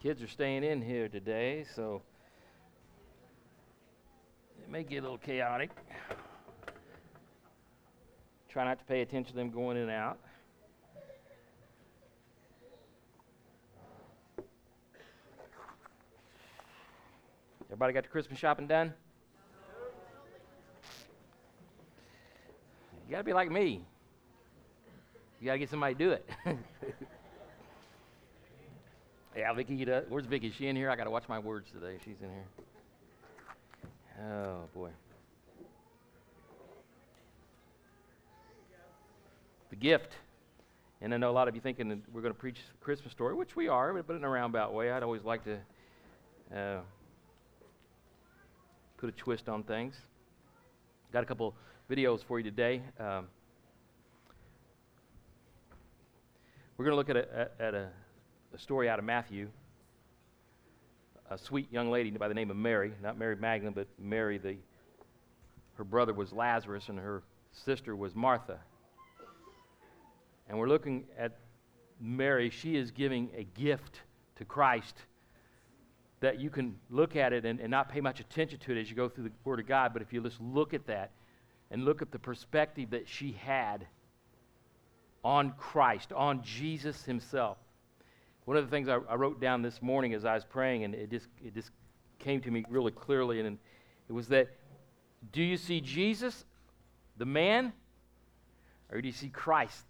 Kids are staying in here today, so it may get a little chaotic. Try not to pay attention to them going in and out. Everybody got the Christmas shopping done? You got to be like me. You got to get somebody to do it. yeah, Vicky, where's Vicky? Is she in here? I got to watch my words today. She's in here. Oh, boy. The gift. And I know a lot of you thinking we're going to preach the Christmas story, which we are, but in a roundabout way. I'd always like to uh, put a twist on things. Got a couple videos for you today. Um, we're going to look at, a, at a, a, story out of Matthew. A sweet young lady by the name of Mary, not Mary Magdalene, but Mary, the, her brother was Lazarus and her sister was Martha. And we're looking at Mary. She is giving a gift to Christ that you can look at it and, and not pay much attention to it as you go through the Word of God, but if you just look at that and look at the perspective that she had on Christ, on Jesus Himself. One of the things I, I wrote down this morning as I was praying, and it just, it just came to me really clearly, and it was that do you see Jesus, the man, or do you see Christ,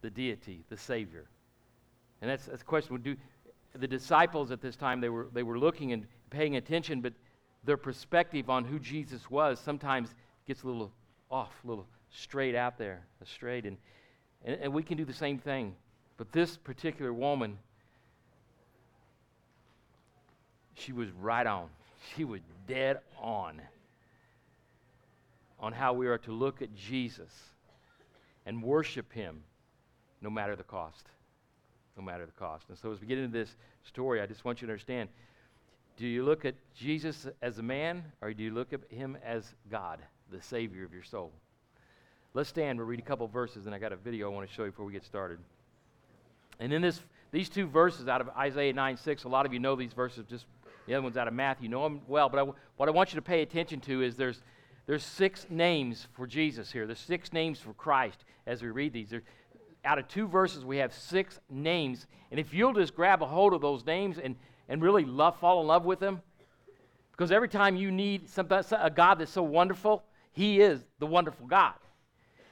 the deity, the Savior? And that's, that's the question. Do, the disciples at this time, they were, they were looking and paying attention, but their perspective on who Jesus was sometimes gets a little off, a little straight out there, straight. And, and, and we can do the same thing. But this particular woman, she was right on. She was dead on on how we are to look at Jesus and worship him no matter the cost no matter the cost. And so as we get into this story, I just want you to understand do you look at Jesus as a man or do you look at him as God, the Savior of your soul? Let's stand. We'll read a couple verses, and I got a video I want to show you before we get started. And in this, these two verses out of Isaiah 9 6, a lot of you know these verses, just the other one's out of Matthew. You know them well, but I, what I want you to pay attention to is there's, there's six names for Jesus here. There's six names for Christ as we read these. There, out of two verses, we have six names. And if you'll just grab a hold of those names and, and really love, fall in love with them, because every time you need something, a God that's so wonderful, He is the wonderful God.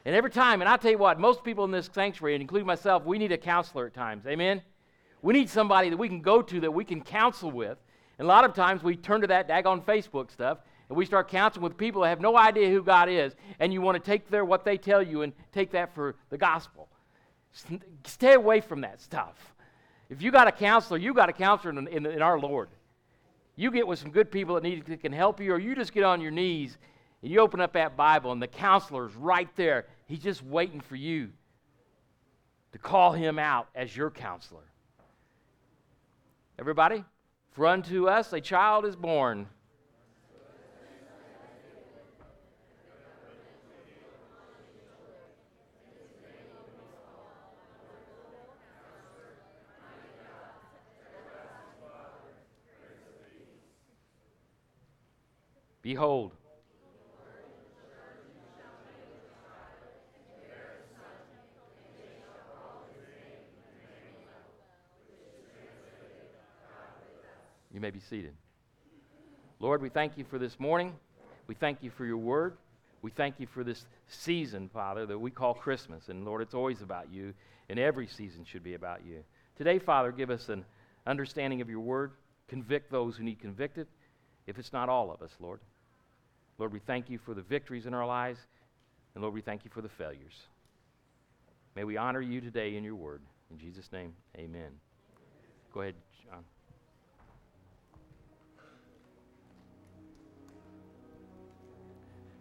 And every time, and I'll tell you what, most people in this sanctuary, and including myself, we need a counselor at times. Amen? We need somebody that we can go to that we can counsel with. And a lot of times we turn to that daggone Facebook stuff and we start counseling with people that have no idea who God is, and you want to take their what they tell you and take that for the gospel. Stay away from that stuff. If you got a counselor, you got a counselor in, in, in our Lord. You get with some good people that, need, that can help you, or you just get on your knees and you open up that Bible, and the counselor's right there. He's just waiting for you to call him out as your counselor. Everybody? For unto us a child is born. Behold, You may be seated. Lord, we thank you for this morning. We thank you for your word. We thank you for this season, Father, that we call Christmas. And Lord, it's always about you, and every season should be about you. Today, Father, give us an understanding of your word. Convict those who need convicted, if it's not all of us, Lord. Lord, we thank you for the victories in our lives. And Lord, we thank you for the failures. May we honor you today in your word. In Jesus' name, amen. Go ahead, John.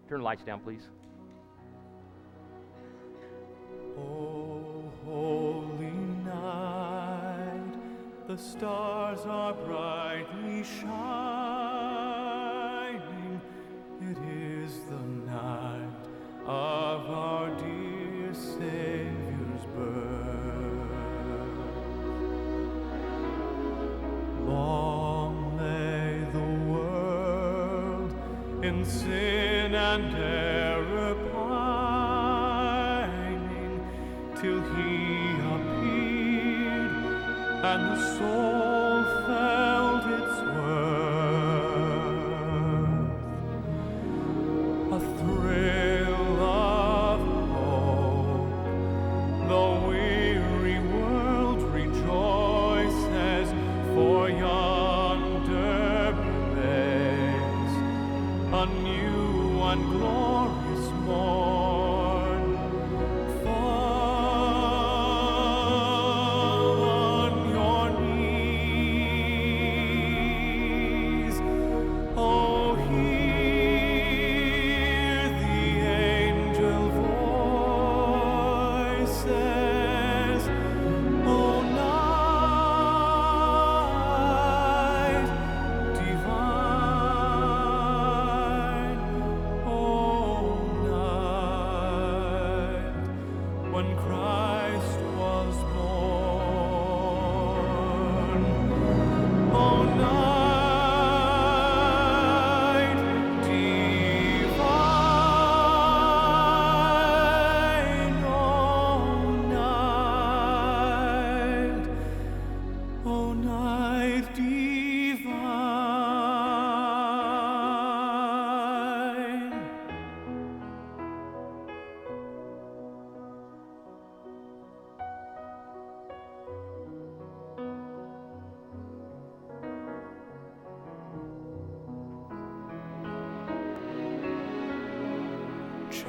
Turn the lights down, please. Oh, holy night, the stars are brightly shining. It is the night of our dear Savior's birth. Long lay the world in sin and error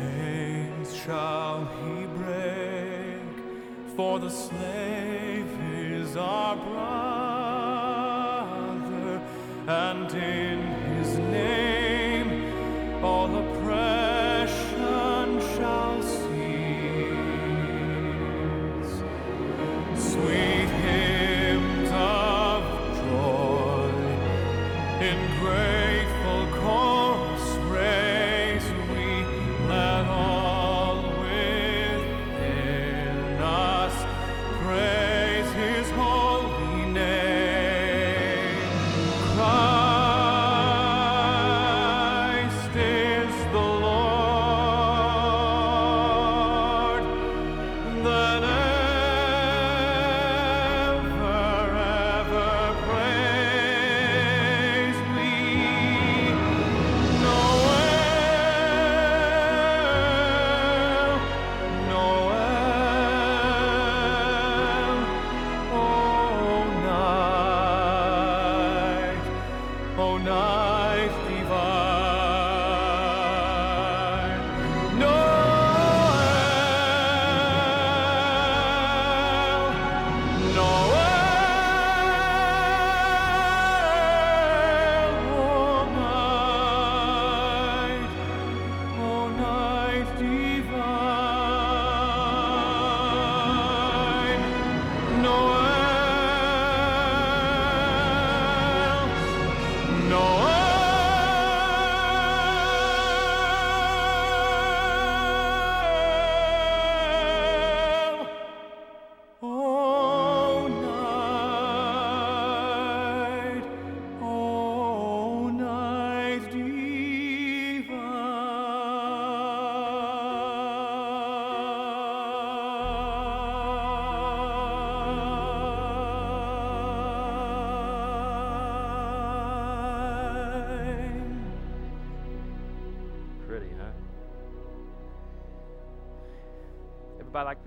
Chains shall he break, for the slave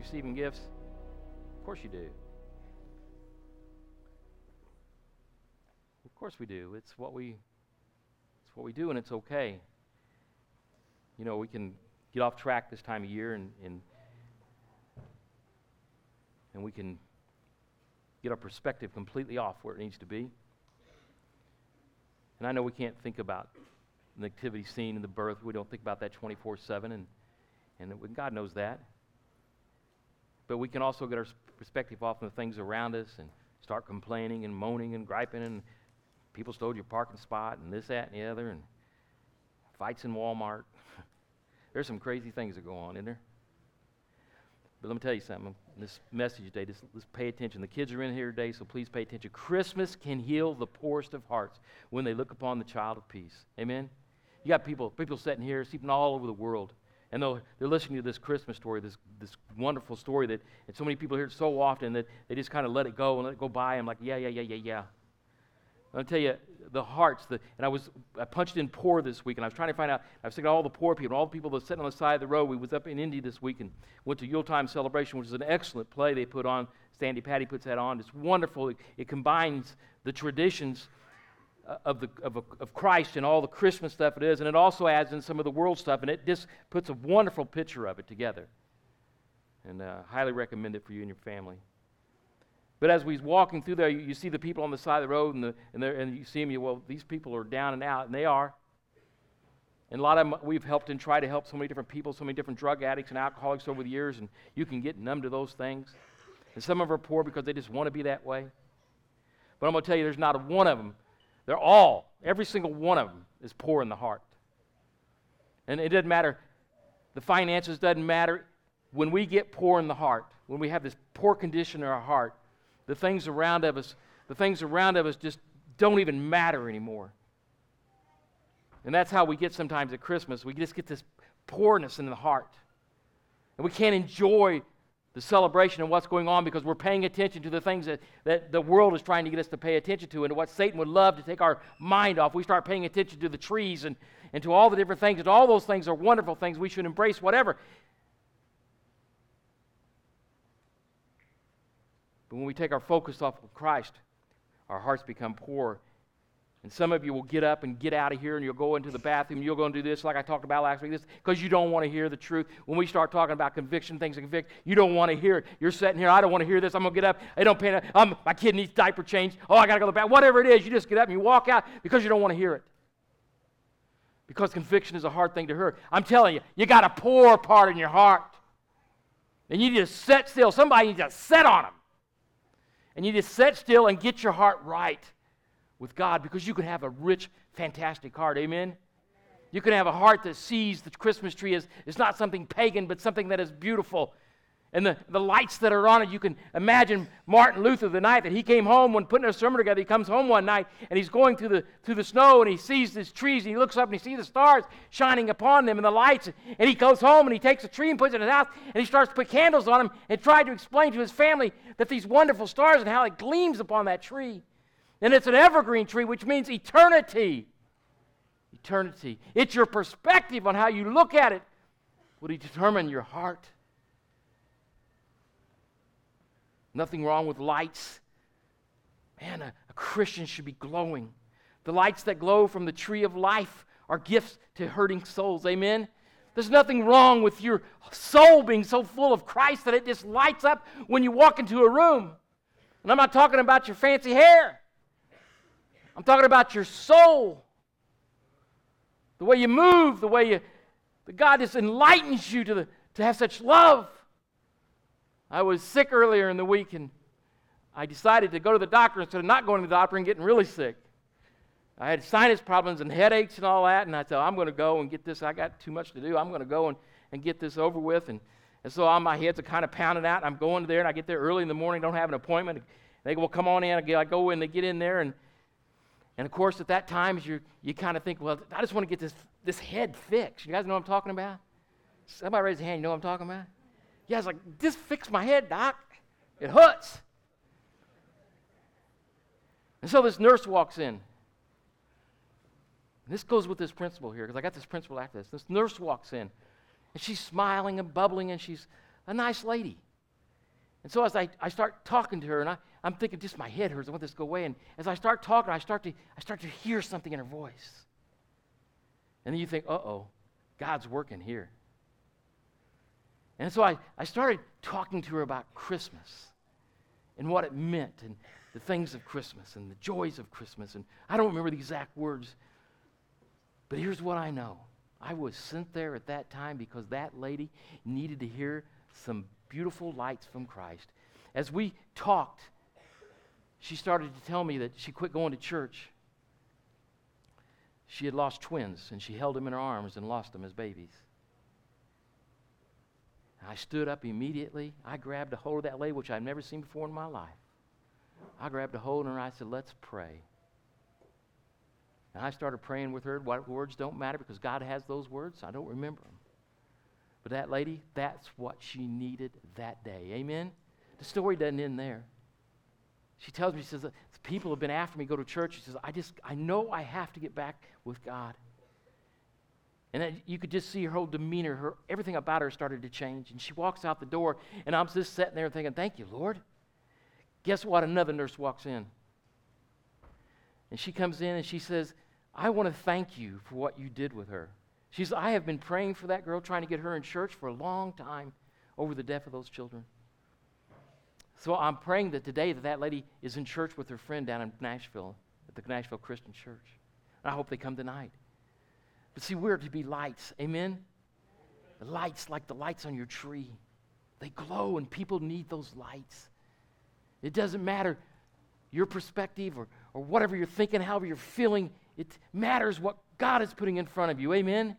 receiving gifts? Of course you do. Of course we do. It's what we it's what we do and it's okay. You know, we can get off track this time of year and and, and we can get our perspective completely off where it needs to be. And I know we can't think about the nativity scene and the birth. We don't think about that 24 7, and, and God knows that. But we can also get our perspective off on the things around us and start complaining and moaning and griping, and people stole your parking spot, and this, that, and the other, and fights in Walmart. There's some crazy things that go on, isn't there? But let me tell you something. This message today, just, let's pay attention. The kids are in here today, so please pay attention. Christmas can heal the poorest of hearts when they look upon the child of peace. Amen? You got people, people sitting here, sleeping all over the world, and they're listening to this Christmas story, this, this wonderful story that and so many people hear it so often that they just kind of let it go and let it go by. I'm like, yeah, yeah, yeah, yeah, yeah. I'll tell you, the hearts, the, and I was, I punched in poor this week, and I was trying to find out, I was thinking all the poor people, all the people that sitting on the side of the road. We was up in Indy this week and went to Yuletide Celebration, which is an excellent play they put on. Sandi Patty puts that on. It's wonderful. It, it combines the traditions of, the, of, of Christ and all the Christmas stuff it is, and it also adds in some of the world stuff, and it just puts a wonderful picture of it together. And uh, highly recommend it for you and your family. But as we walking through there, you, you, see the people on the side of the road, and, the, and, and you see them, you, well, these people are down and out, and they are. And a lot of them, we've helped and tried to help so many different people, so many different drug addicts and alcoholics over the years, and you can get numb to those things. And some of them are poor because they just want to be that way. But I'm going to tell you, there's not one of them. They're all, every single one of them is poor in the heart. And it doesn't matter, the finances doesn't matter. When we get poor in the heart, when we have this poor condition in our heart, the things around of us, the things around of us just don't even matter anymore. And that's how we get sometimes at Christmas. We just get this poorness in the heart. And we can't enjoy the celebration of what's going on because we're paying attention to the things that, that the world is trying to get us to pay attention to and what Satan would love to take our mind off. We start paying attention to the trees and, and to all the different things. And all those things are wonderful things. We should embrace whatever. But when we take our focus off of Christ, our hearts become poor. And some of you will get up and get out of here and you'll go into the bathroom you'll go and do this like I talked about last week, this because you don't want to hear the truth. When we start talking about conviction, things convict, you don't want to hear it. You're sitting here, I don't want to hear this. I'm gonna get up. I don't pay. I'm, um, my kid needs diaper change. Oh, I gotta go to the bathroom. Whatever it is, you just get up and you walk out because you don't want to hear it. Because conviction is a hard thing to hear. I'm telling you, you got a poor part in your heart. And you need to sit still. Somebody needs to sit on them. And you just sit still and get your heart right with God because you can have a rich, fantastic heart. Amen? You can have a heart that sees the Christmas tree as it's not something pagan, but something that is beautiful and the, the lights that are on it. You can imagine Martin Luther the night that he came home when putting a sermon together. He comes home one night and he's going through the, through the snow and he sees these trees and he looks up and he sees the stars shining upon them and the lights. And he goes home and he takes a tree and puts it in his house and he starts to put candles on them and try to explain to his family that these wonderful stars and how it gleams upon that tree. And it's an evergreen tree, which means eternity. Eternity. It's your perspective on how you look at it will determine your heart. Nothing wrong with lights. Man, a, a, Christian should be glowing. The lights that glow from the tree of life are gifts to hurting souls. Amen? There's nothing wrong with your soul being so full of Christ that it just lights up when you walk into a room. And I'm not talking about your fancy hair, I'm talking about your soul. The way you move, the way you, the God just enlightens you to, the, to have such love. I was sick earlier in the week and I decided to go to the doctor instead of not going to the doctor and getting really sick. I had sinus problems and headaches and all that, and I thought, I'm going to go and get this. I got too much to do. I'm going to go and, and get this over with. And, and so all my heads are kind of pounding out. I'm going there, and I get there early in the morning, don't have an appointment. They go, well, come on in. I go in, they get in there, and, and of course, at that time, you you kind of think, well, I just want to get this, this head fixed. You guys know what I'm talking about? Somebody raise a hand, you know what I'm talking about? Yeah, I was like, just fix my head, doc. It hurts. And so this nurse walks in. And this goes with this principle here, because I got this principle after this. This nurse walks in, and she's smiling and bubbling, and she's a nice lady. And so as I, I start talking to her, and I, I'm thinking, just my head hurts, I want this to go away. And as I start talking, I start to, I start to hear something in her voice. And then you think, uh oh, God's working here. And so I, I started talking to her about Christmas and what it meant and the things of Christmas and the joys of Christmas. And I don't remember the exact words, but here's what I know I was sent there at that time because that lady needed to hear some beautiful lights from Christ. As we talked, she started to tell me that she quit going to church. She had lost twins, and she held them in her arms and lost them as babies. I stood up immediately. I grabbed a hold of that lady, which I'd never seen before in my life. I grabbed a hold of her and I said, Let's pray. And I started praying with her. What words don't matter because God has those words. I don't remember them. But that lady, that's what she needed that day. Amen? The story doesn't end there. She tells me, she says, people have been after me go to church. She says, I just, I know I have to get back with God. And you could just see her whole demeanor, her, everything about her started to change. And she walks out the door, and I'm just sitting there thinking, Thank you, Lord. Guess what? Another nurse walks in. And she comes in and she says, I want to thank you for what you did with her. She says, I have been praying for that girl, trying to get her in church for a long time over the death of those children. So I'm praying that today that that lady is in church with her friend down in Nashville at the Nashville Christian Church. And I hope they come tonight. But see, we're to be lights. Amen? The lights like the lights on your tree. They glow, and people need those lights. It doesn't matter your perspective or, or whatever you're thinking, however you're feeling. It matters what God is putting in front of you. Amen?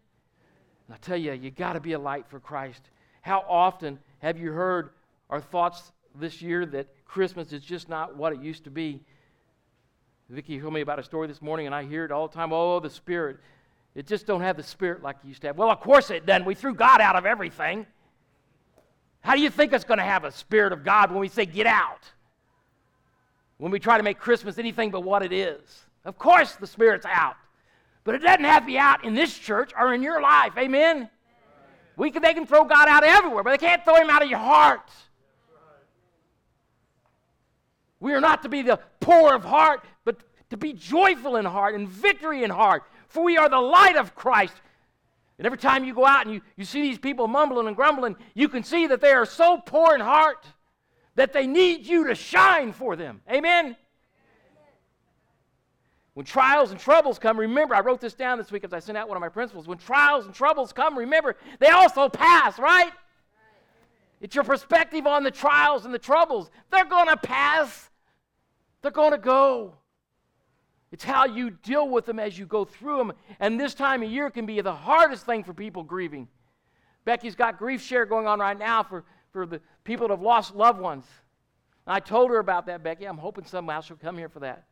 I tell you, you got to be a light for Christ. How often have you heard our thoughts this year that Christmas is just not what it used to be? Vicki told me about a story this morning, and I hear it all the time. Oh, the Spirit. It just don't have the spirit like it used to have. Well, of course it doesn't. We threw God out of everything. How do you think it's going to have a spirit of God when we say get out? When we try to make Christmas anything but what it is? Of course the spirit's out. But it doesn't have to be out in this church or in your life. Amen? We can, they can throw God out everywhere, but they can't throw him out of your heart. We are not to be the poor of heart, but to be joyful in heart and victory in heart for we are the light of Christ. And every time you go out and you, you see these people mumbling and grumbling, you can see that they are so poor in heart that they need you to shine for them. Amen? When trials and troubles come, remember, I wrote this down this week as I sent out one of my principles. When trials and troubles come, remember, they also pass, right? It's your perspective on the trials and the troubles. They're going to pass, they're going to go. It's how you deal with them as you go through them. And this time of year can be the hardest thing for people grieving. Becky's got grief share going on right now for, for the people that have lost loved ones. And I told her about that, Becky. I'm hoping somehow she'll come here for that.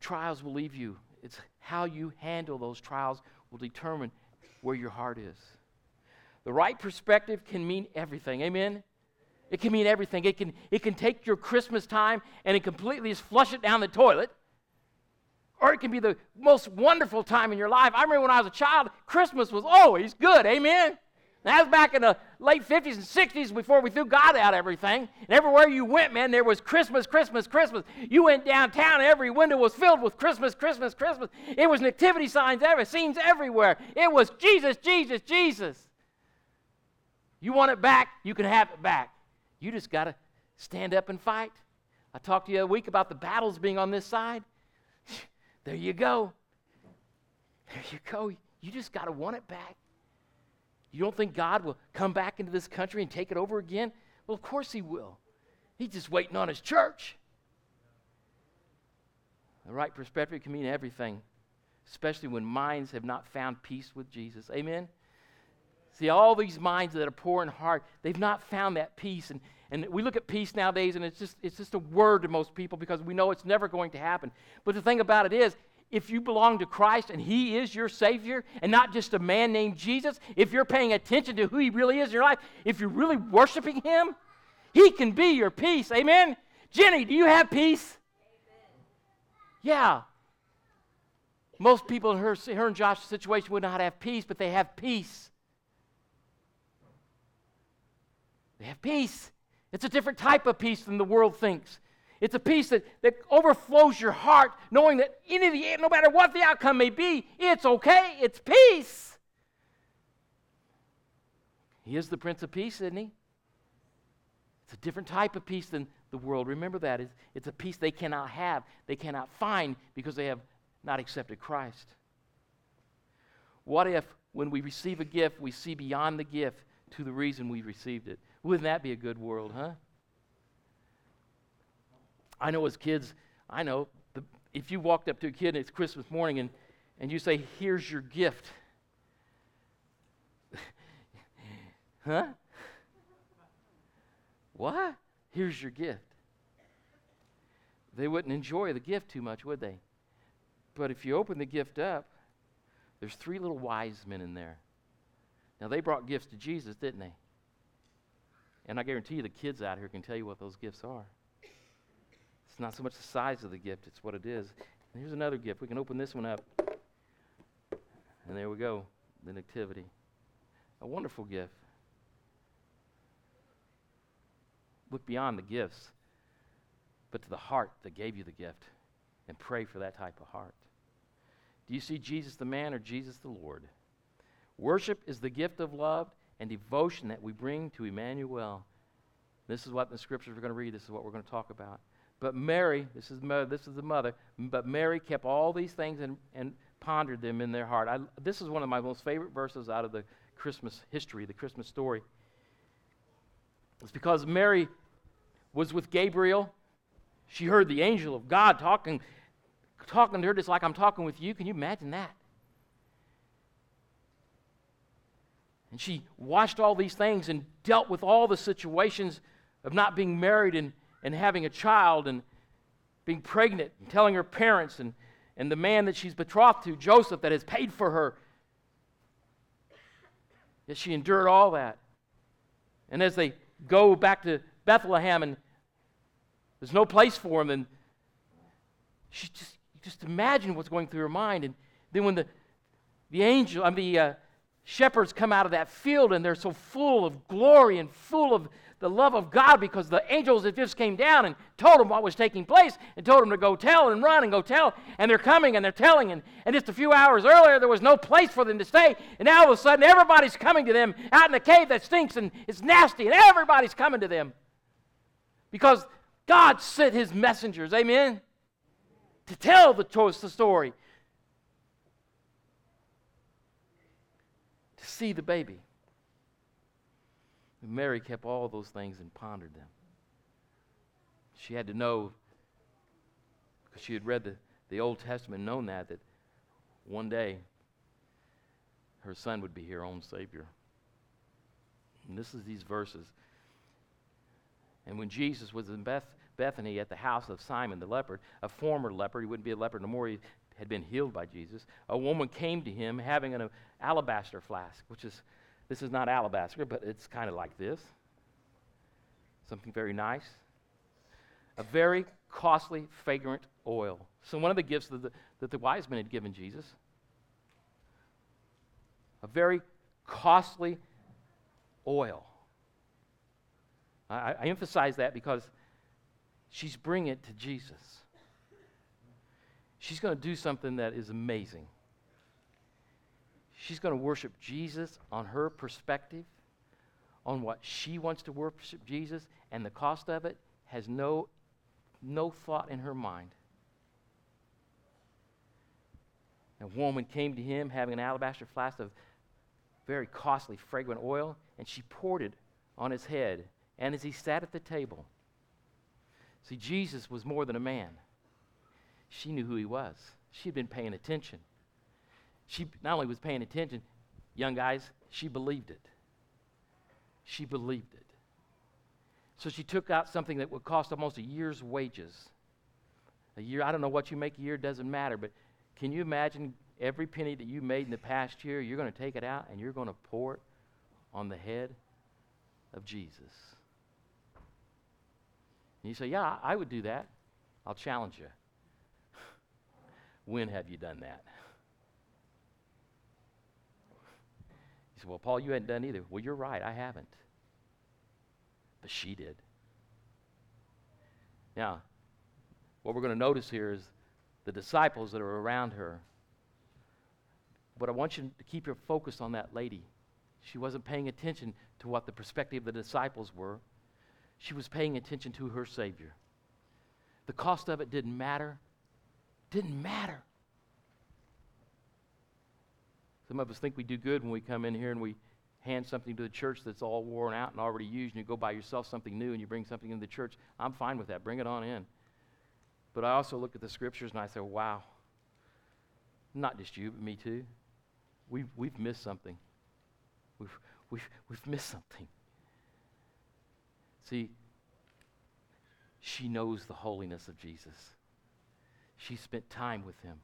Trials will leave you. It's how you handle those trials will determine where your heart is. The right perspective can mean everything. Amen? It can mean everything. It can, it can take your Christmas time and it completely just flush it down the toilet. Or it can be the most wonderful time in your life. I remember when I was a child, Christmas was always good. Amen? that was back in the late 50s and 60s before we threw God out everything. And everywhere you went, man, there was Christmas, Christmas, Christmas. You went downtown, every window was filled with Christmas, Christmas, Christmas. It was nativity signs, ever, scenes everywhere. It was Jesus, Jesus, Jesus. You want it back, you can have it back. You just got to stand up and fight. I talked to you a week about the battles being on this side. there you go. There you go. You just got to want it back. You don't think God will come back into this country and take it over again? Well, of course He will. He's just waiting on His church. The right perspective can mean everything, especially when minds have not found peace with Jesus. Amen? See, all these minds that are poor in heart, they've not found that peace. And, and we look at peace nowadays, and it's just, it's just a word to most people because we know it's never going to happen. But the thing about it is, if you belong to Christ and He is your Savior and not just a man named Jesus, if you're paying attention to who He really is in your life, if you're really worshiping Him, He can be your peace. Amen? Jenny, do you have peace? Amen. Yeah. Most people in her, her and Josh's situation would not have peace, but they have peace. They have peace. It's a different type of peace than the world thinks. It's a peace that, that overflows your heart, knowing that any of the, no matter what the outcome may be, it's okay. It's peace. He is the Prince of Peace, isn't he? It's a different type of peace than the world. Remember that. It's, it's a peace they cannot have, they cannot find because they have not accepted Christ. What if, when we receive a gift, we see beyond the gift to the reason we received it? Wouldn't that be a good world, huh? I know as kids, I know the, if you walked up to a kid and it's Christmas morning and, and you say, Here's your gift. huh? What? Here's your gift. they wouldn't enjoy the gift too much, would they? But if you open the gift up, there's three little wise men in there. Now, they brought gifts to Jesus, didn't they? And I guarantee you the kids out here can tell you what those gifts are. It's not so much the size of the gift, it's what it is. And here's another gift. We can open this one up. And there we go the Nativity. A wonderful gift. Look beyond the gifts, but to the heart that gave you the gift, and pray for that type of heart. Do you see Jesus the man or Jesus the Lord? Worship is the gift of love and devotion that we bring to Emmanuel. This is what the scriptures we're going to read. This is what we're going to talk about. But Mary, this is, this is the mother, but Mary kept all these things and, and pondered them in their heart. I, this is one of my most favorite verses out of the Christmas history, the Christmas story. It's because Mary was with Gabriel. She heard the angel of God talking, talking to her just like I'm talking with you. Can you imagine that? And she watched all these things and dealt with all the situations of not being married and, and having a child and being pregnant and telling her parents and, and the man that she's betrothed to, Joseph, that has paid for her. Yet she endured all that. And as they go back to Bethlehem and there's no place for him, and she just, just imagine what's going through her mind. And then when the, the angel, I mean, the uh, shepherds come out of that field and they're so full of glory and full of the love of God because the angels that just came down and told them what was taking place and told them to go tell and run and go tell. And they're coming and they're telling. And, and just a few hours earlier, there was no place for them to stay. And now all of a sudden, everybody's coming to them out in the cave that stinks and it's nasty. And everybody's coming to them because God sent his messengers. Amen? To tell the, the story. To see the baby. And Mary kept all those things and pondered them. She had to know, because she had read the, the Old Testament, known that, that one day her son would be her own Savior. And this is these verses. And when Jesus was in Beth, Bethany at the house of Simon the leper, a former leper, he wouldn't be a leper no more, he had been healed by Jesus, a woman came to him having an uh, alabaster flask, which is this is not alabaster, but it's kind of like this. Something very nice. A very costly, fragrant oil. So, one of the gifts that the, that the wise men had given Jesus. A very costly oil. I, I emphasize that because she's bringing it to Jesus. She's going to do something that is amazing. She's going to worship Jesus on her perspective, on what she wants to worship Jesus, and the cost of it has no, no thought in her mind. A woman came to him having an alabaster flask of very costly, fragrant oil, and she poured it on his head. And as he sat at the table, see, Jesus was more than a man. She knew who he was, she had been paying attention she not only was paying attention, young guys, she believed it. She believed it. So she took out something that would cost almost a year's wages. A year, I don't know what you make a year, doesn't matter, but can you imagine every penny that you made in the past year, you're going to take it out and you're going to pour it on the head of Jesus? And you say, Yeah, I would do that. I'll challenge you. when have you done that? Well, Paul, you hadn't done either. Well, you're right, I haven't. But she did. Now, what we're going to notice here is the disciples that are around her. But I want you to keep your focus on that lady. She wasn't paying attention to what the perspective of the disciples were, she was paying attention to her Savior. The cost of it didn't matter. Didn't matter. Some of us think we do good when we come in here and we hand something to the church that's all worn out and already used, and you go buy yourself something new and you bring something into the church. I'm fine with that. Bring it on in. But I also look at the scriptures and I say, wow, not just you, but me too. We've, we've missed something. We've, we've, we've missed something. See, she knows the holiness of Jesus. She spent time with him.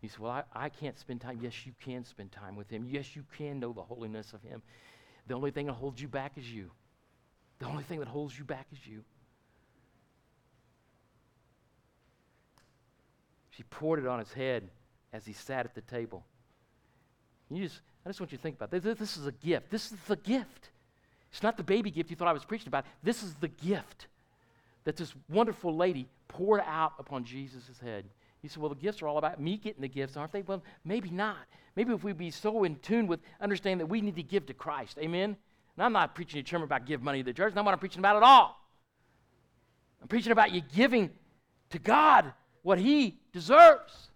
He said, Well, I, I can't spend time. Yes, you can spend time with him. Yes, you can know the holiness of him. The only thing that holds you back is you. The only thing that holds you back is you. She poured it on his head as he sat at the table. You just, I just want you to think about this. This is a gift. This is the gift. It's not the baby gift you thought I was preaching about. This is the gift that this wonderful lady poured out upon Jesus' head. You said, well, the gifts are all about me getting the gifts, aren't they? Well, maybe not. Maybe if we be so in tune with understanding that we need to give to Christ. Amen? And I'm not preaching sermon about give money to the church. That's not what I'm preaching about at all. I'm preaching about you giving to God what He deserves.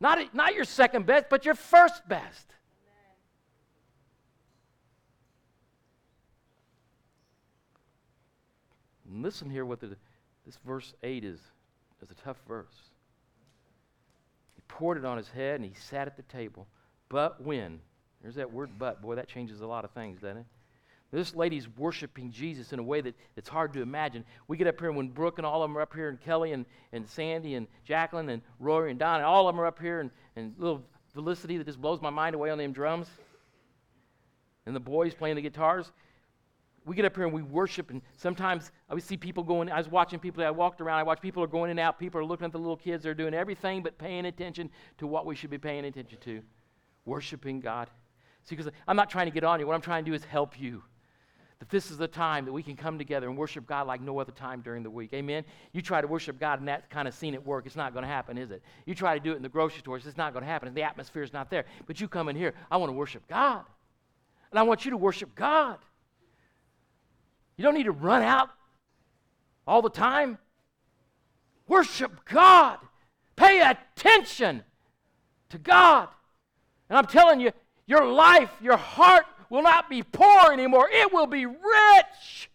Not, not your second best, but your first best. And listen here what the, this verse 8 is. It's a tough verse. He poured it on his head and he sat at the table. But when, there's that word but, boy, that changes a lot of things, doesn't it? This lady's worshiping Jesus in a way that it's hard to imagine. We get up here, and when Brooke and all of them are up here, and Kelly and, and Sandy and Jacqueline and Rory and Don, and all of them are up here, and, and little Felicity that just blows my mind away on them drums, and the boys playing the guitars we get up here and we worship, and sometimes I would see people going. I was watching people. I walked around. I watched people are going in and out. People are looking at the little kids. They're doing everything but paying attention to what we should be paying attention to, worshiping God. See, because I'm not trying to get on you. What I'm trying to do is help you. That this is the time that we can come together and worship God like no other time during the week. Amen. You try to worship God in that kind of scene at work, it's not going to happen, is it? You try to do it in the grocery stores, it's not going to happen. The atmosphere is not there. But you come in here, I want to worship God, and I want you to worship God. You don't need to run out all the time. Worship God. Pay attention to God. And I'm telling you, your life, your heart will not be poor anymore. It will be rich.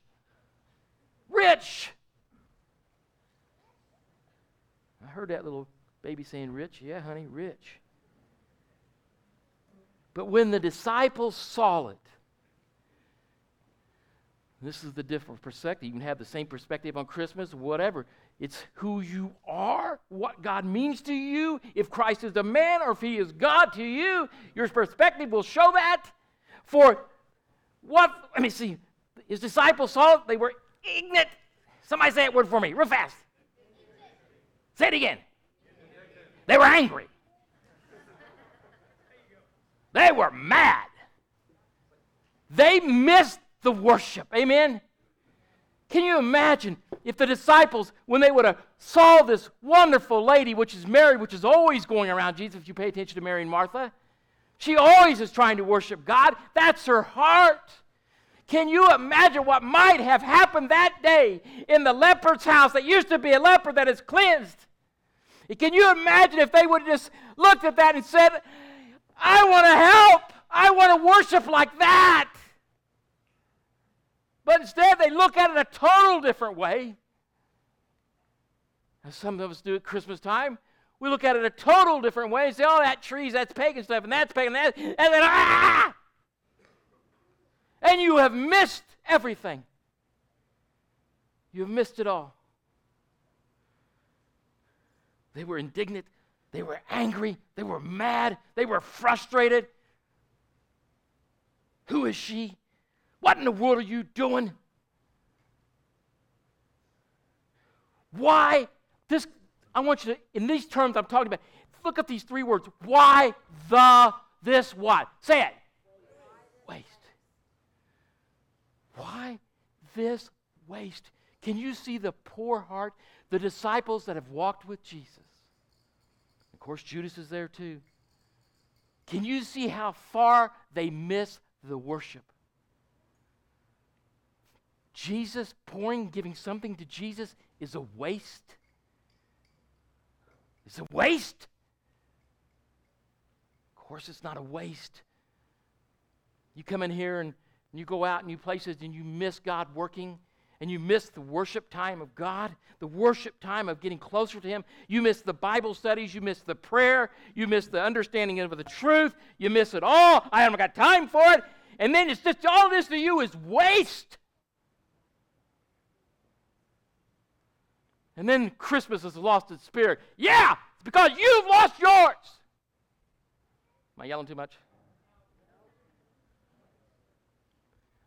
Rich. I heard that little baby saying, Rich. Yeah, honey, rich. But when the disciples saw it, this is the different perspective. You can have the same perspective on Christmas, whatever. It's who you are, what God means to you. If Christ is the man or if he is God to you, your perspective will show that. For what, let me see, his disciples saw it, they were ignorant. Somebody say that word for me, real fast. Say it again. They were angry. They were mad. They missed the worship. Amen? Can you imagine if the disciples, when they would have saw this wonderful lady, which is Mary, which is always going around Jesus, if you pay attention to Mary and Martha, she always is trying to worship God. That's her heart. Can you imagine what might have happened that day in the leper's house that used to be a leper that is cleansed? Can you imagine if they would have just looked at that and said, I want to help. I want to worship like that. But instead, they look at it a total different way. As some of us do at Christmas time, we look at it a total different way and say, oh, that trees, that's pagan stuff, and that's pagan, and, that, and then, ah! And you have missed everything. You have missed it all. They were indignant. They were angry. They were mad. They were frustrated. Who is she? What in the world are you doing? Why? This, I want you to, in these terms I'm talking about, look at these three words. Why the, this, what? Say it. Waste. Why this waste? Can you see the poor heart? The disciples that have walked with Jesus. Of course, Judas is there too. Can you see how far they miss the worship? Jesus pouring, giving something to Jesus is a waste. It's a waste. Of course, it's not a waste. You come in here and you go out in new places and you miss God working and you miss the worship time of God, the worship time of getting closer to Him. You miss the Bible studies, you miss the prayer, you miss the understanding of the truth, you miss it all. I haven't got time for it. And then it's just all this to you is waste. And then Christmas has lost its spirit. Yeah, it's because you've lost yours. Am I yelling too much?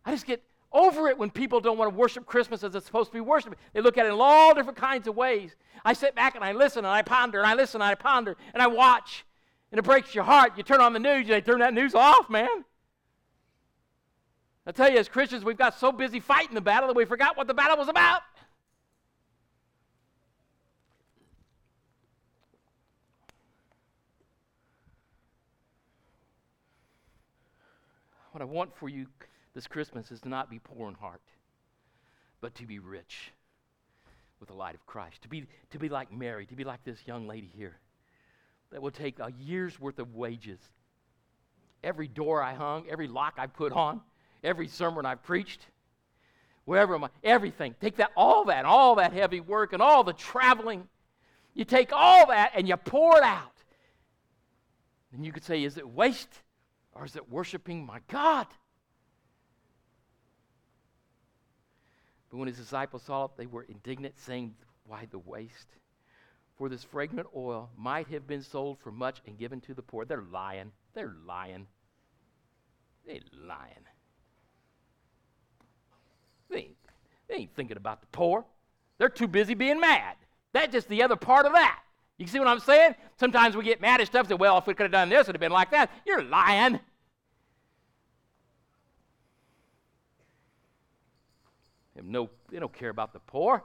I just get over it when people don't want to worship Christmas as it's supposed to be worshiped. They look at it in all different kinds of ways. I sit back and I listen and I ponder and I listen and I ponder and I watch. And it breaks your heart. You turn on the news, they turn that news off, man. I tell you, as Christians, we've got so busy fighting the battle that we forgot what the battle was about. What I want for you this Christmas is to not be poor in heart, but to be rich with the light of Christ. To be, to be like Mary, to be like this young lady here that will take a year's worth of wages. Every door I hung, every lock I put on, every sermon I've preached, wherever I, everything. Take that, all that, all that heavy work and all the traveling. You take all that and you pour it out. And you could say, is it waste or is it worshiping my God? But when his disciples saw it, they were indignant, saying, Why the waste? For this fragrant oil might have been sold for much and given to the poor. They're lying. They're lying. They're lying. They ain't, they ain't thinking about the poor. They're too busy being mad. That's just the other part of that. You see what I'm saying? Sometimes we get mad at stuff that, well, if we could have done this, it would have been like that. You're lying. They, no, they don't care about the poor.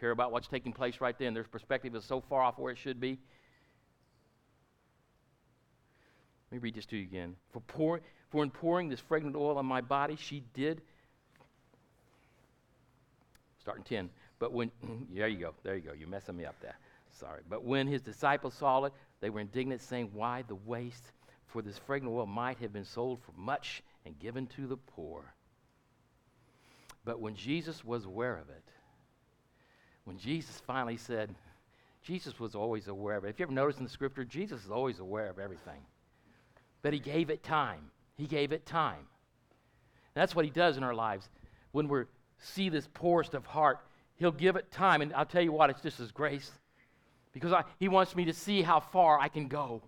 Care about what's taking place right then. Their perspective is so far off where it should be. Let me read this to you again. For, pour, for in pouring this fragrant oil on my body, she did. Starting 10. But when, there you go, there you go, you're messing me up there. Sorry. But when his disciples saw it, they were indignant, saying, Why the waste? For this fragrant oil might have been sold for much and given to the poor. But when Jesus was aware of it, when Jesus finally said, Jesus was always aware of it. If you ever notice in the scripture, Jesus is always aware of everything. But he gave it time. He gave it time. And that's what he does in our lives. When we see this poorest of heart, he'll give it time. And I'll tell you what, it's just his grace. Because I, he wants me to see how far I can go.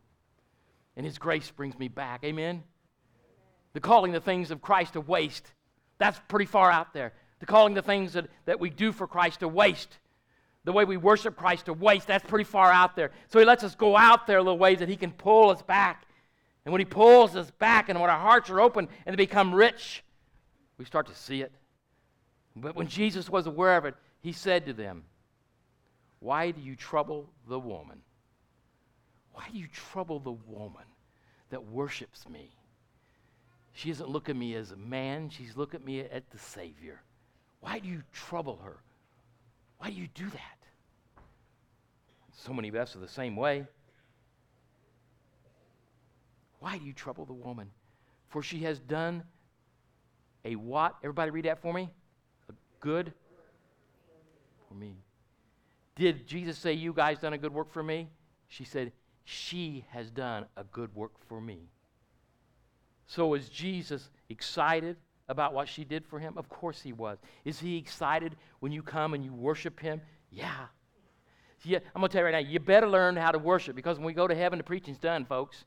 And his grace brings me back. Amen? The calling the things of Christ a waste. That's pretty far out there. The calling the things that, that we do for Christ a waste. The way we worship Christ a waste, that's pretty far out there. So he lets us go out there a little ways that he can pull us back. And when he pulls us back and when our hearts are open and they become rich, we start to see it. But when Jesus was aware of it, he said to them, Why do you trouble the woman? Why do you trouble the woman that worships me? She doesn't look at me as a man, she's looking at me at the Savior. Why do you trouble her? Why do you do that? So many of us are the same way. Why do you trouble the woman? For she has done a what? Everybody read that for me? A good for me. Did Jesus say, You guys done a good work for me? She said, She has done a good work for me. So is Jesus excited about what she did for him? Of course he was. Is he excited when you come and you worship him? Yeah. Yeah, I'm going to tell you right now, you better learn how to worship because when we go to heaven, the preaching's done, folks.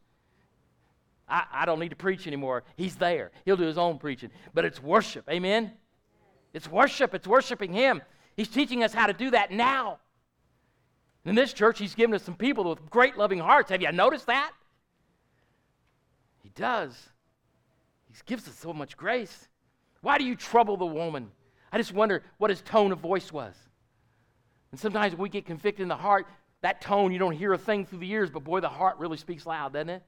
I, I don't need to preach anymore. He's there. He'll do his own preaching. But it's worship. Amen? It's worship. It's worshiping him. He's teaching us how to do that now. In this church, he's given us some people with great loving hearts. Have you noticed that? He does. He gives us so much grace. Why do you trouble the woman? I just wonder what his tone of voice was. And sometimes when we get convicted in the heart, that tone, you don't hear a thing through the ears, but boy, the heart really speaks loud, doesn't it?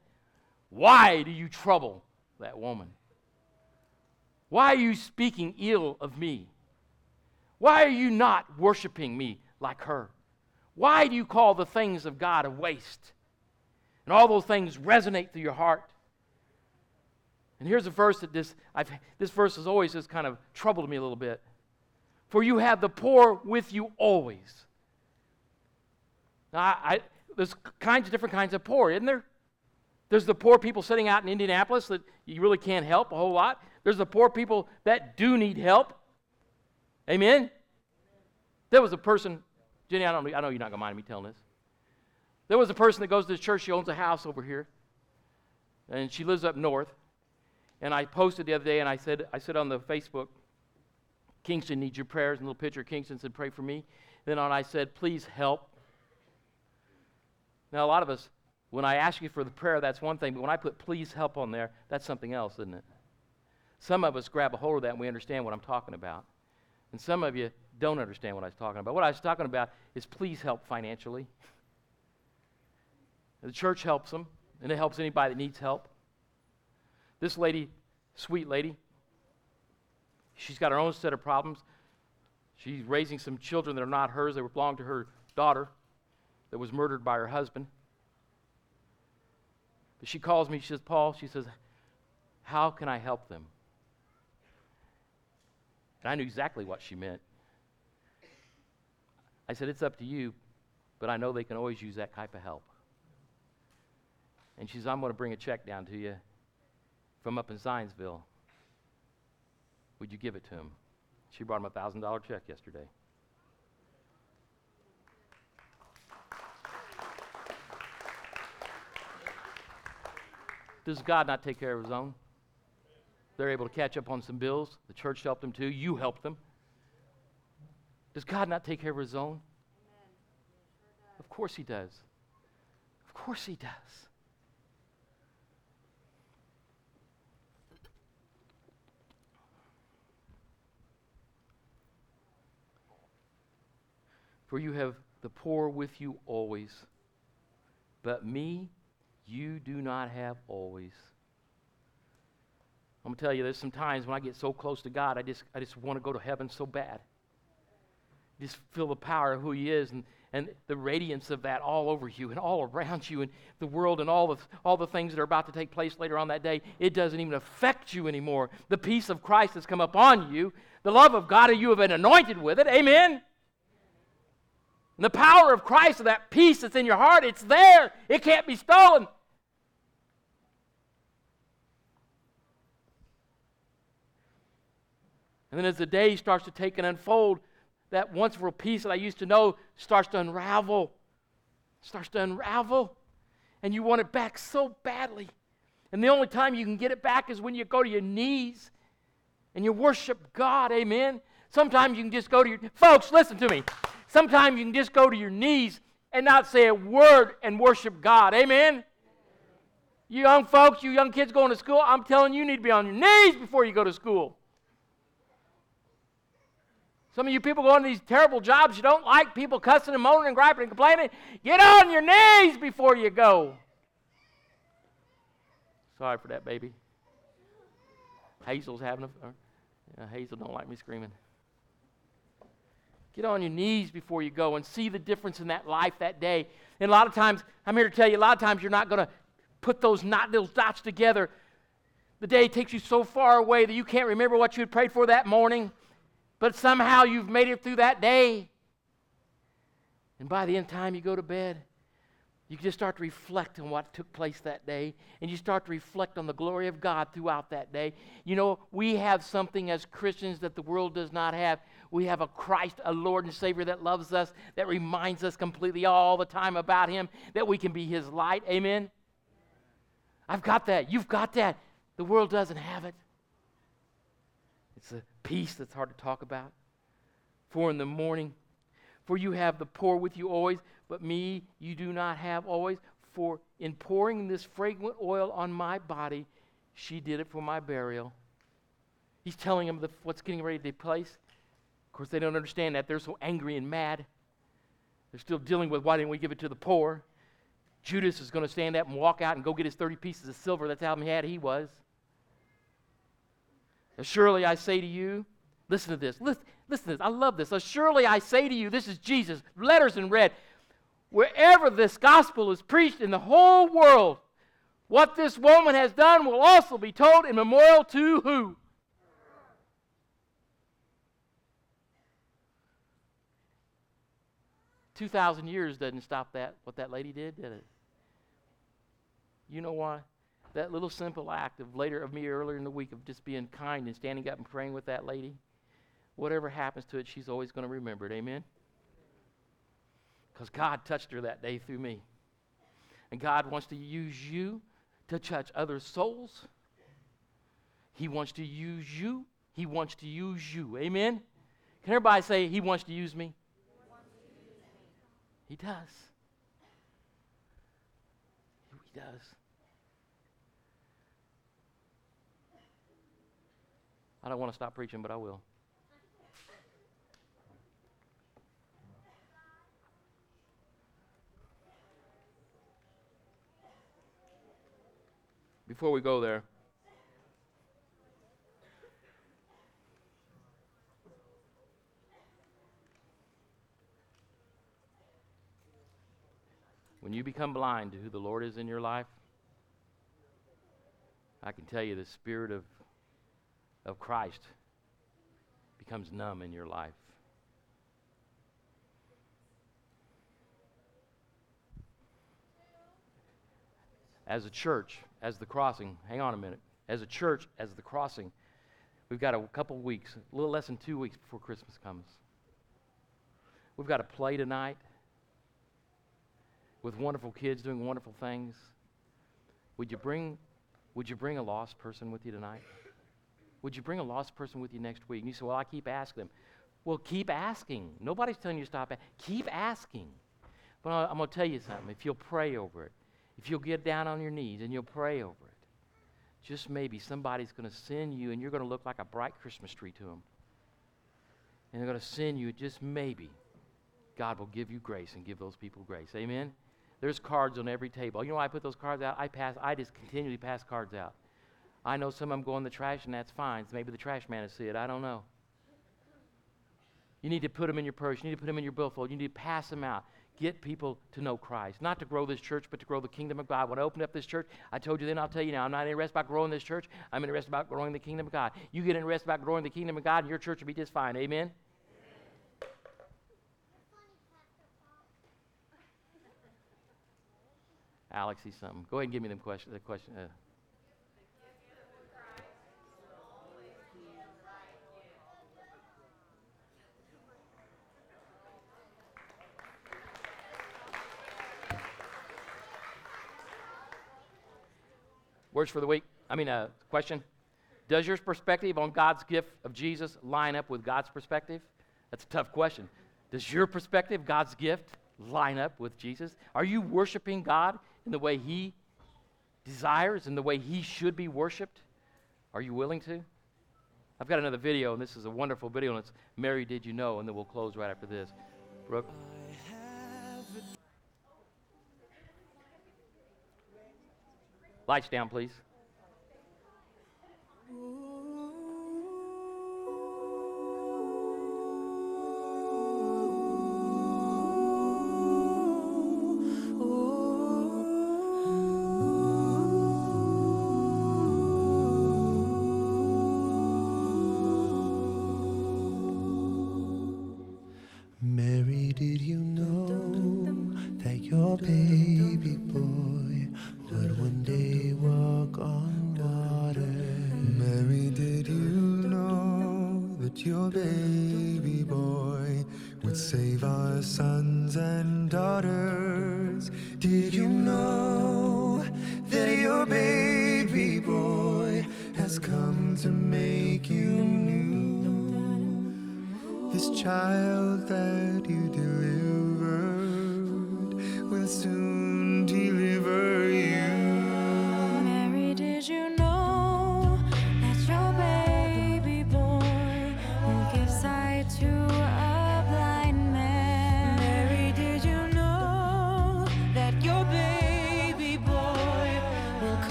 Why do you trouble that woman? Why are you speaking ill of me? Why are you not worshiping me like her? Why do you call the things of God a waste? And all those things resonate through your heart. And here's a verse that this, I've, this verse has always just kind of troubled me a little bit. For you have the poor with you always. Now, I, I, there's kinds of different kinds of poor, isn't there? There's the poor people sitting out in Indianapolis that you really can't help a whole lot. There's the poor people that do need help. Amen? There was a person, Jenny, I, don't, I know you're not going to mind me telling this. There was a person that goes to this church. She owns a house over here, and she lives up north. And I posted the other day, and I said, I said on the Facebook, Kingston needs your prayers. And little picture Kingston said, pray for me. Then on I said, please help. Now, a lot of us, when I ask you for the prayer, that's one thing, but when I put please help on there, that's something else, isn't it? Some of us grab a hold of that and we understand what I'm talking about. And some of you don't understand what I was talking about. What I was talking about is please help financially. The church helps them, and it helps anybody that needs help. This lady, sweet lady, she's got her own set of problems. She's raising some children that are not hers, they belong to her daughter that was murdered by her husband. But she calls me, she says, Paul, she says, How can I help them? And I knew exactly what she meant. I said, It's up to you, but I know they can always use that type of help. And she says, I'm going to bring a check down to you from up in Zionsville. Would you give it to him? She brought him a $1,000 check yesterday. Does God not take care of his own? They're able to catch up on some bills. The church helped them too. You helped them. Does God not take care of his own? Of course he does. Of course he does. For you have the poor with you always, but me you do not have always. I'm to tell you, there's some times when I get so close to God, I just, I just want to go to heaven so bad. Just feel the power of who He is and, and the radiance of that all over you and all around you and the world and all the, all the things that are about to take place later on that day. It doesn't even affect you anymore. The peace of Christ has come upon you. The love of God, you have been anointed with it. Amen. And the power of Christ, of that peace that's in your heart, it's there. It can't be stolen. And then as the day starts to take and unfold, that once for peace that I used to know starts to unravel. Starts to unravel. And you want it back so badly. And the only time you can get it back is when you go to your knees and you worship God. Amen. Sometimes you can just go to your folks, listen to me. Sometimes you can just go to your knees and not say a word and worship God. Amen. You young folks, you young kids going to school, I'm telling you, you need to be on your knees before you go to school. Some of you people going to these terrible jobs you don't like, people cussing and moaning and griping and complaining. Get on your knees before you go. Sorry for that, baby. Hazel's having a. Uh, Hazel don't like me screaming. Get on your knees before you go and see the difference in that life that day. And a lot of times, I'm here to tell you, a lot of times you're not going to put those, not, those dots together. The day takes you so far away that you can't remember what you had prayed for that morning but somehow you've made it through that day. And by the end time you go to bed, you just start to reflect on what took place that day, and you start to reflect on the glory of God throughout that day. You know, we have something as Christians that the world does not have. We have a Christ, a Lord and Savior that loves us, that reminds us completely all the time about Him, that we can be His light. Amen? I've got that. You've got that. The world doesn't have it. It's a peace that's hard to talk about. For in the morning, for you have the poor with you always, but me you do not have always. For in pouring this fragrant oil on my body, she did it for my burial. He's telling them the, what's getting ready to take place. Of course, they don't understand that. They're so angry and mad. They're still dealing with why didn't we give it to the poor? Judas is going to stand up and walk out and go get his 30 pieces of silver. That's how mad he was. Surely I say to you, listen to this. Listen, listen to this. I love this. Surely I say to you, this is Jesus, letters in red. Wherever this gospel is preached in the whole world, what this woman has done will also be told in memorial to who? Two thousand years doesn't stop that, what that lady did, did it? You know why? that little simple act of later of me earlier in the week of just being kind and standing up and praying with that lady, whatever happens to it, she's always going to remember it. Amen. Because God touched her that day through me. And God wants to use you to touch other souls. He wants to use you. He wants to use you. Amen? Can everybody say, He wants to use me? He does. He does. I don't want to stop preaching, but I will. Before we go there, when you become blind to who the Lord is in your life, I can tell you the Spirit of, of Christ becomes numb in your life. As a church, as the crossing, hang on a minute. As a church, as the crossing, we've got a couple weeks, a little less than two weeks before Christmas comes. We've got a play tonight with wonderful kids doing wonderful things. Would you bring would you bring a lost person with you tonight? Would you bring a lost person with you next week? And you say, Well, I keep asking them. Well, keep asking. Nobody's telling you to stop. Keep asking. But I'm going to tell you something. If you'll pray over it, if you'll get down on your knees and you'll pray over it, just maybe somebody's going to send you and you're going to look like a bright Christmas tree to them. And they're going to send you, just maybe, God will give you grace and give those people grace. Amen? There's cards on every table. You know why I put those cards out? I pass. I just continually pass cards out. I know some of them go in the trash, and that's fine. Maybe the trash man will see it. I don't know. You need to put them in your purse. You need to put them in your billfold. You need to pass them out. Get people to know Christ. Not to grow this church, but to grow the kingdom of God. When I opened up this church, I told you then, I'll tell you now, I'm not interested about growing this church. I'm interested about growing the kingdom of God. You get interested about growing the kingdom of God, and your church will be just fine. Amen? Alex sees something. Go ahead and give me them question. The question. Uh, Words for the week. I mean, uh, question. Does your perspective on God's gift of Jesus line up with God's perspective? That's a tough question. Does your perspective, God's gift, line up with Jesus? Are you worshiping God in the way He desires, in the way He should be worshiped? Are you willing to? I've got another video, and this is a wonderful video, and it's Mary, Did You Know? And then we'll close right after this. Brooke? Lights down, please. Mary,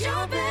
your baby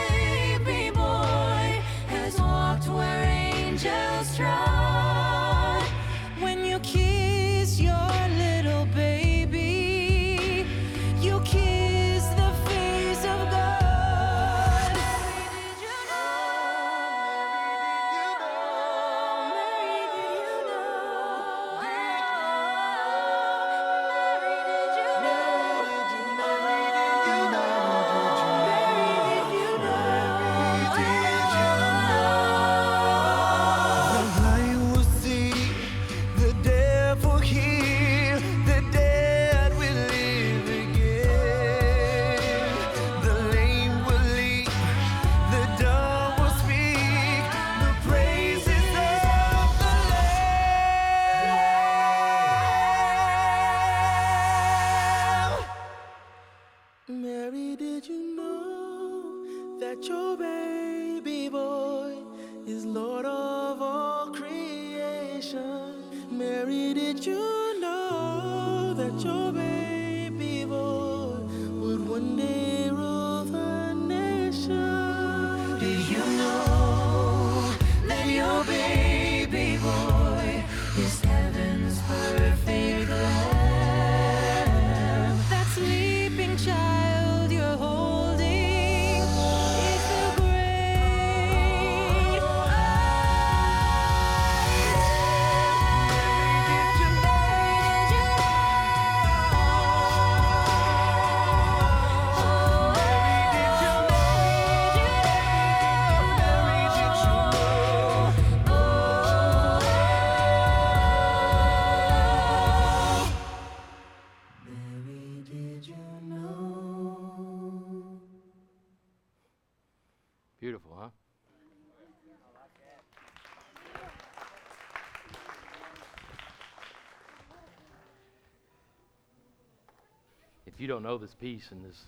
you don't know this piece and this,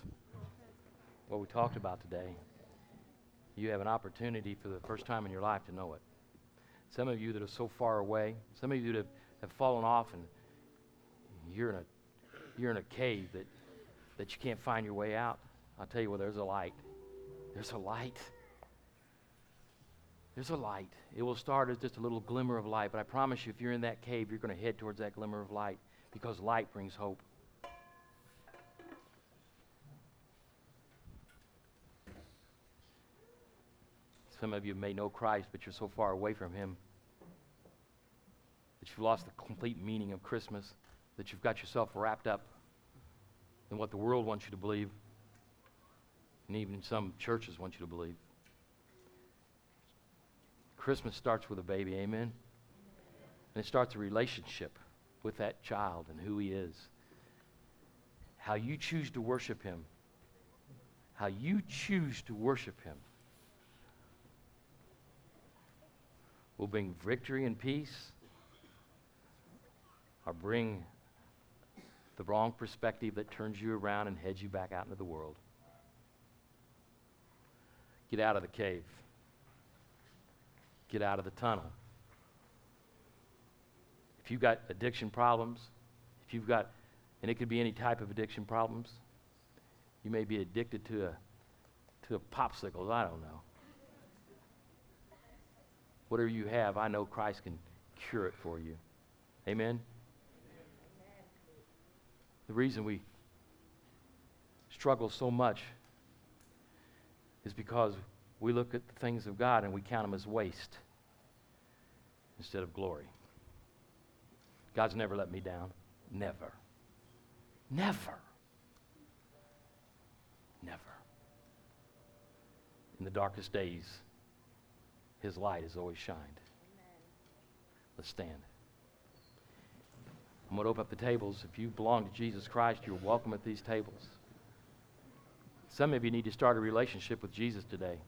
what we talked about today, you have an opportunity for the first time in your life to know it. Some of you that are so far away, some of you that have, have fallen off and you're in a, you're in a cave that, that you can't find your way out. I'll tell you what, there's a light. There's a light. There's a light. It will start as just a little glimmer of light, but I promise you, if you're in that cave, you're going to head towards that glimmer of light because light brings hope. Some of you may know Christ, but you're so far away from Him that you've lost the complete meaning of Christmas, that you've got yourself wrapped up in what the world wants you to believe, and even some churches want you to believe. Christmas starts with a baby, amen? And it starts a relationship with that child and who he is. How you choose to worship him. How you choose to worship him will bring victory and peace or bring the wrong perspective that turns you around and heads you back out into the world. Get out of the cave. Get out of the tunnel. If you've got addiction problems, if you've got, and it could be any type of addiction problems, you may be addicted to a, to a popsicles, I don't know. Whatever you have, I know Christ can cure it for you. Amen? The reason we struggle so much is because we look at the things of God and we count them as waste instead of glory. God's never let me down. Never. Never. Never. In the darkest days, His light has always shined. Let's stand. I'm going to open up the tables. If you belong to Jesus Christ, you're welcome at these tables. Some of you need to start a relationship with Jesus today.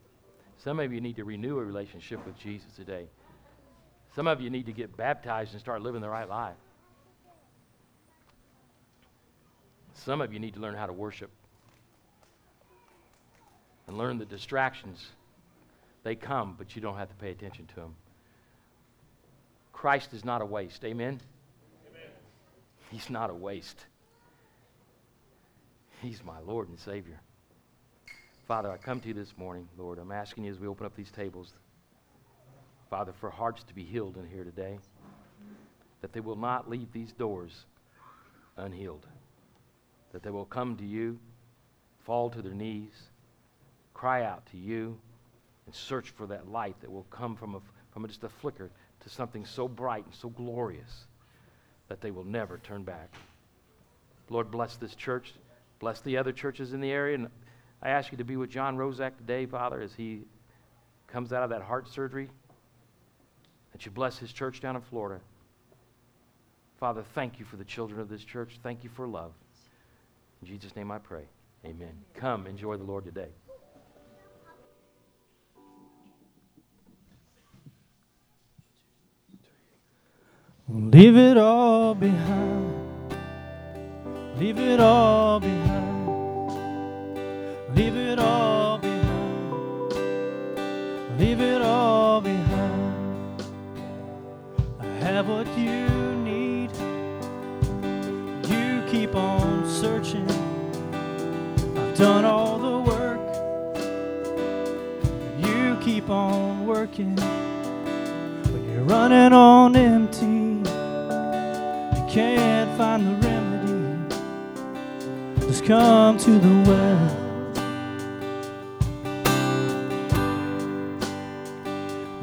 Some of you need to renew a relationship with Jesus today. Some of you need to get baptized and start living the right life. Some of you need to learn how to worship and learn the distractions. They come, but you don't have to pay attention to them. Christ is not a waste. Amen? Amen. He's not a waste. He's my Lord and Savior. Father, I come to you this morning, Lord. I'm asking you as we open up these tables, Father, for hearts to be healed in here today, that they will not leave these doors unhealed, that they will come to you, fall to their knees, cry out to you, and search for that light that will come from, a, from just a flicker to something so bright and so glorious that they will never turn back. Lord, bless this church. Bless the other churches in the area. And I ask you to be with John Rozak today, Father, as he comes out of that heart surgery. That you bless his church down in Florida. Father, thank you for the children of this church. Thank you for love. In Jesus' name I pray. Amen. Come, enjoy the Lord today. Leave it all behind. Leave it all behind. Leave it all behind. Leave it all behind. I have what you need. You keep on searching. I've done all the work. You keep on working. But you're running on empty, can't find the remedy. Just come to the well.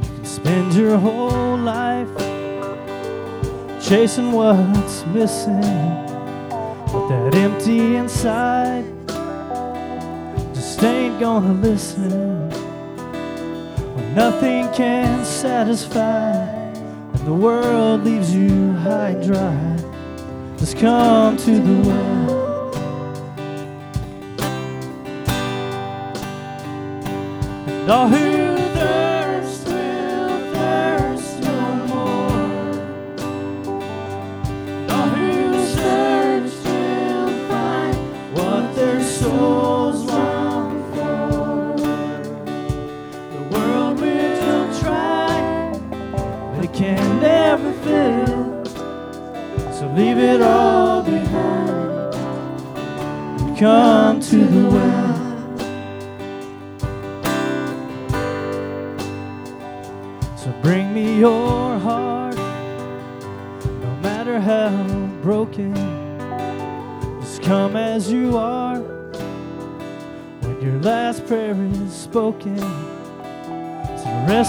You can spend your whole life chasing what's missing, but that empty inside just ain't gonna listen when nothing can satisfy and the world leaves you high and dry. Just come to the well. And all who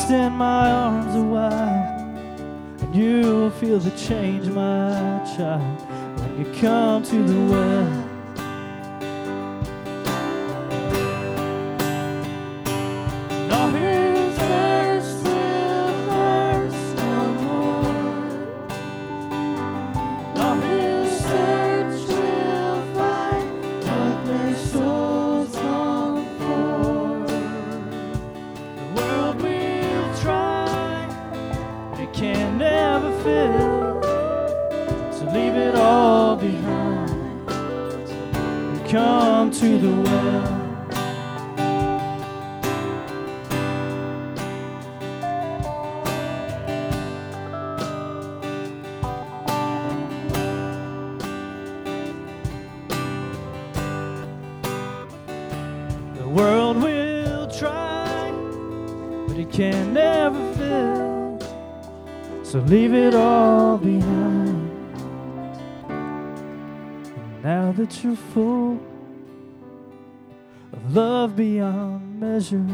in my arms a while, and you'll feel the change, my child, when you come to the well. Can never fill. So leave it all behind. And now that you're full of love beyond measure,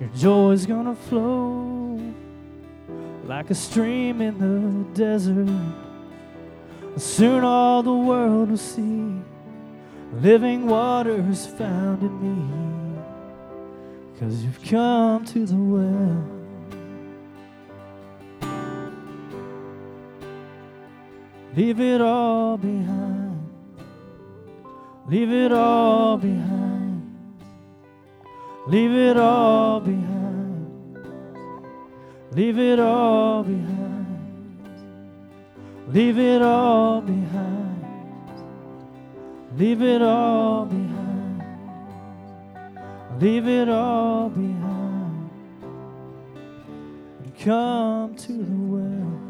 your joy's gonna flow like a stream in the desert. Soon all the world will see living waters found in me. Cause you've come to the well. Leave it all behind. Leave it all behind. Leave it all behind. Leave it all behind. Leave it all behind. Leave it all behind. Leave it all behind. And come to the well.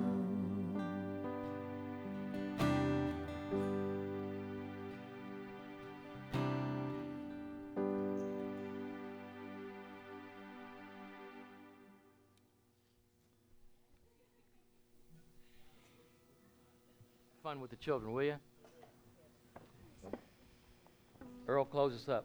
Fun with the children, will you? Earl, close us up.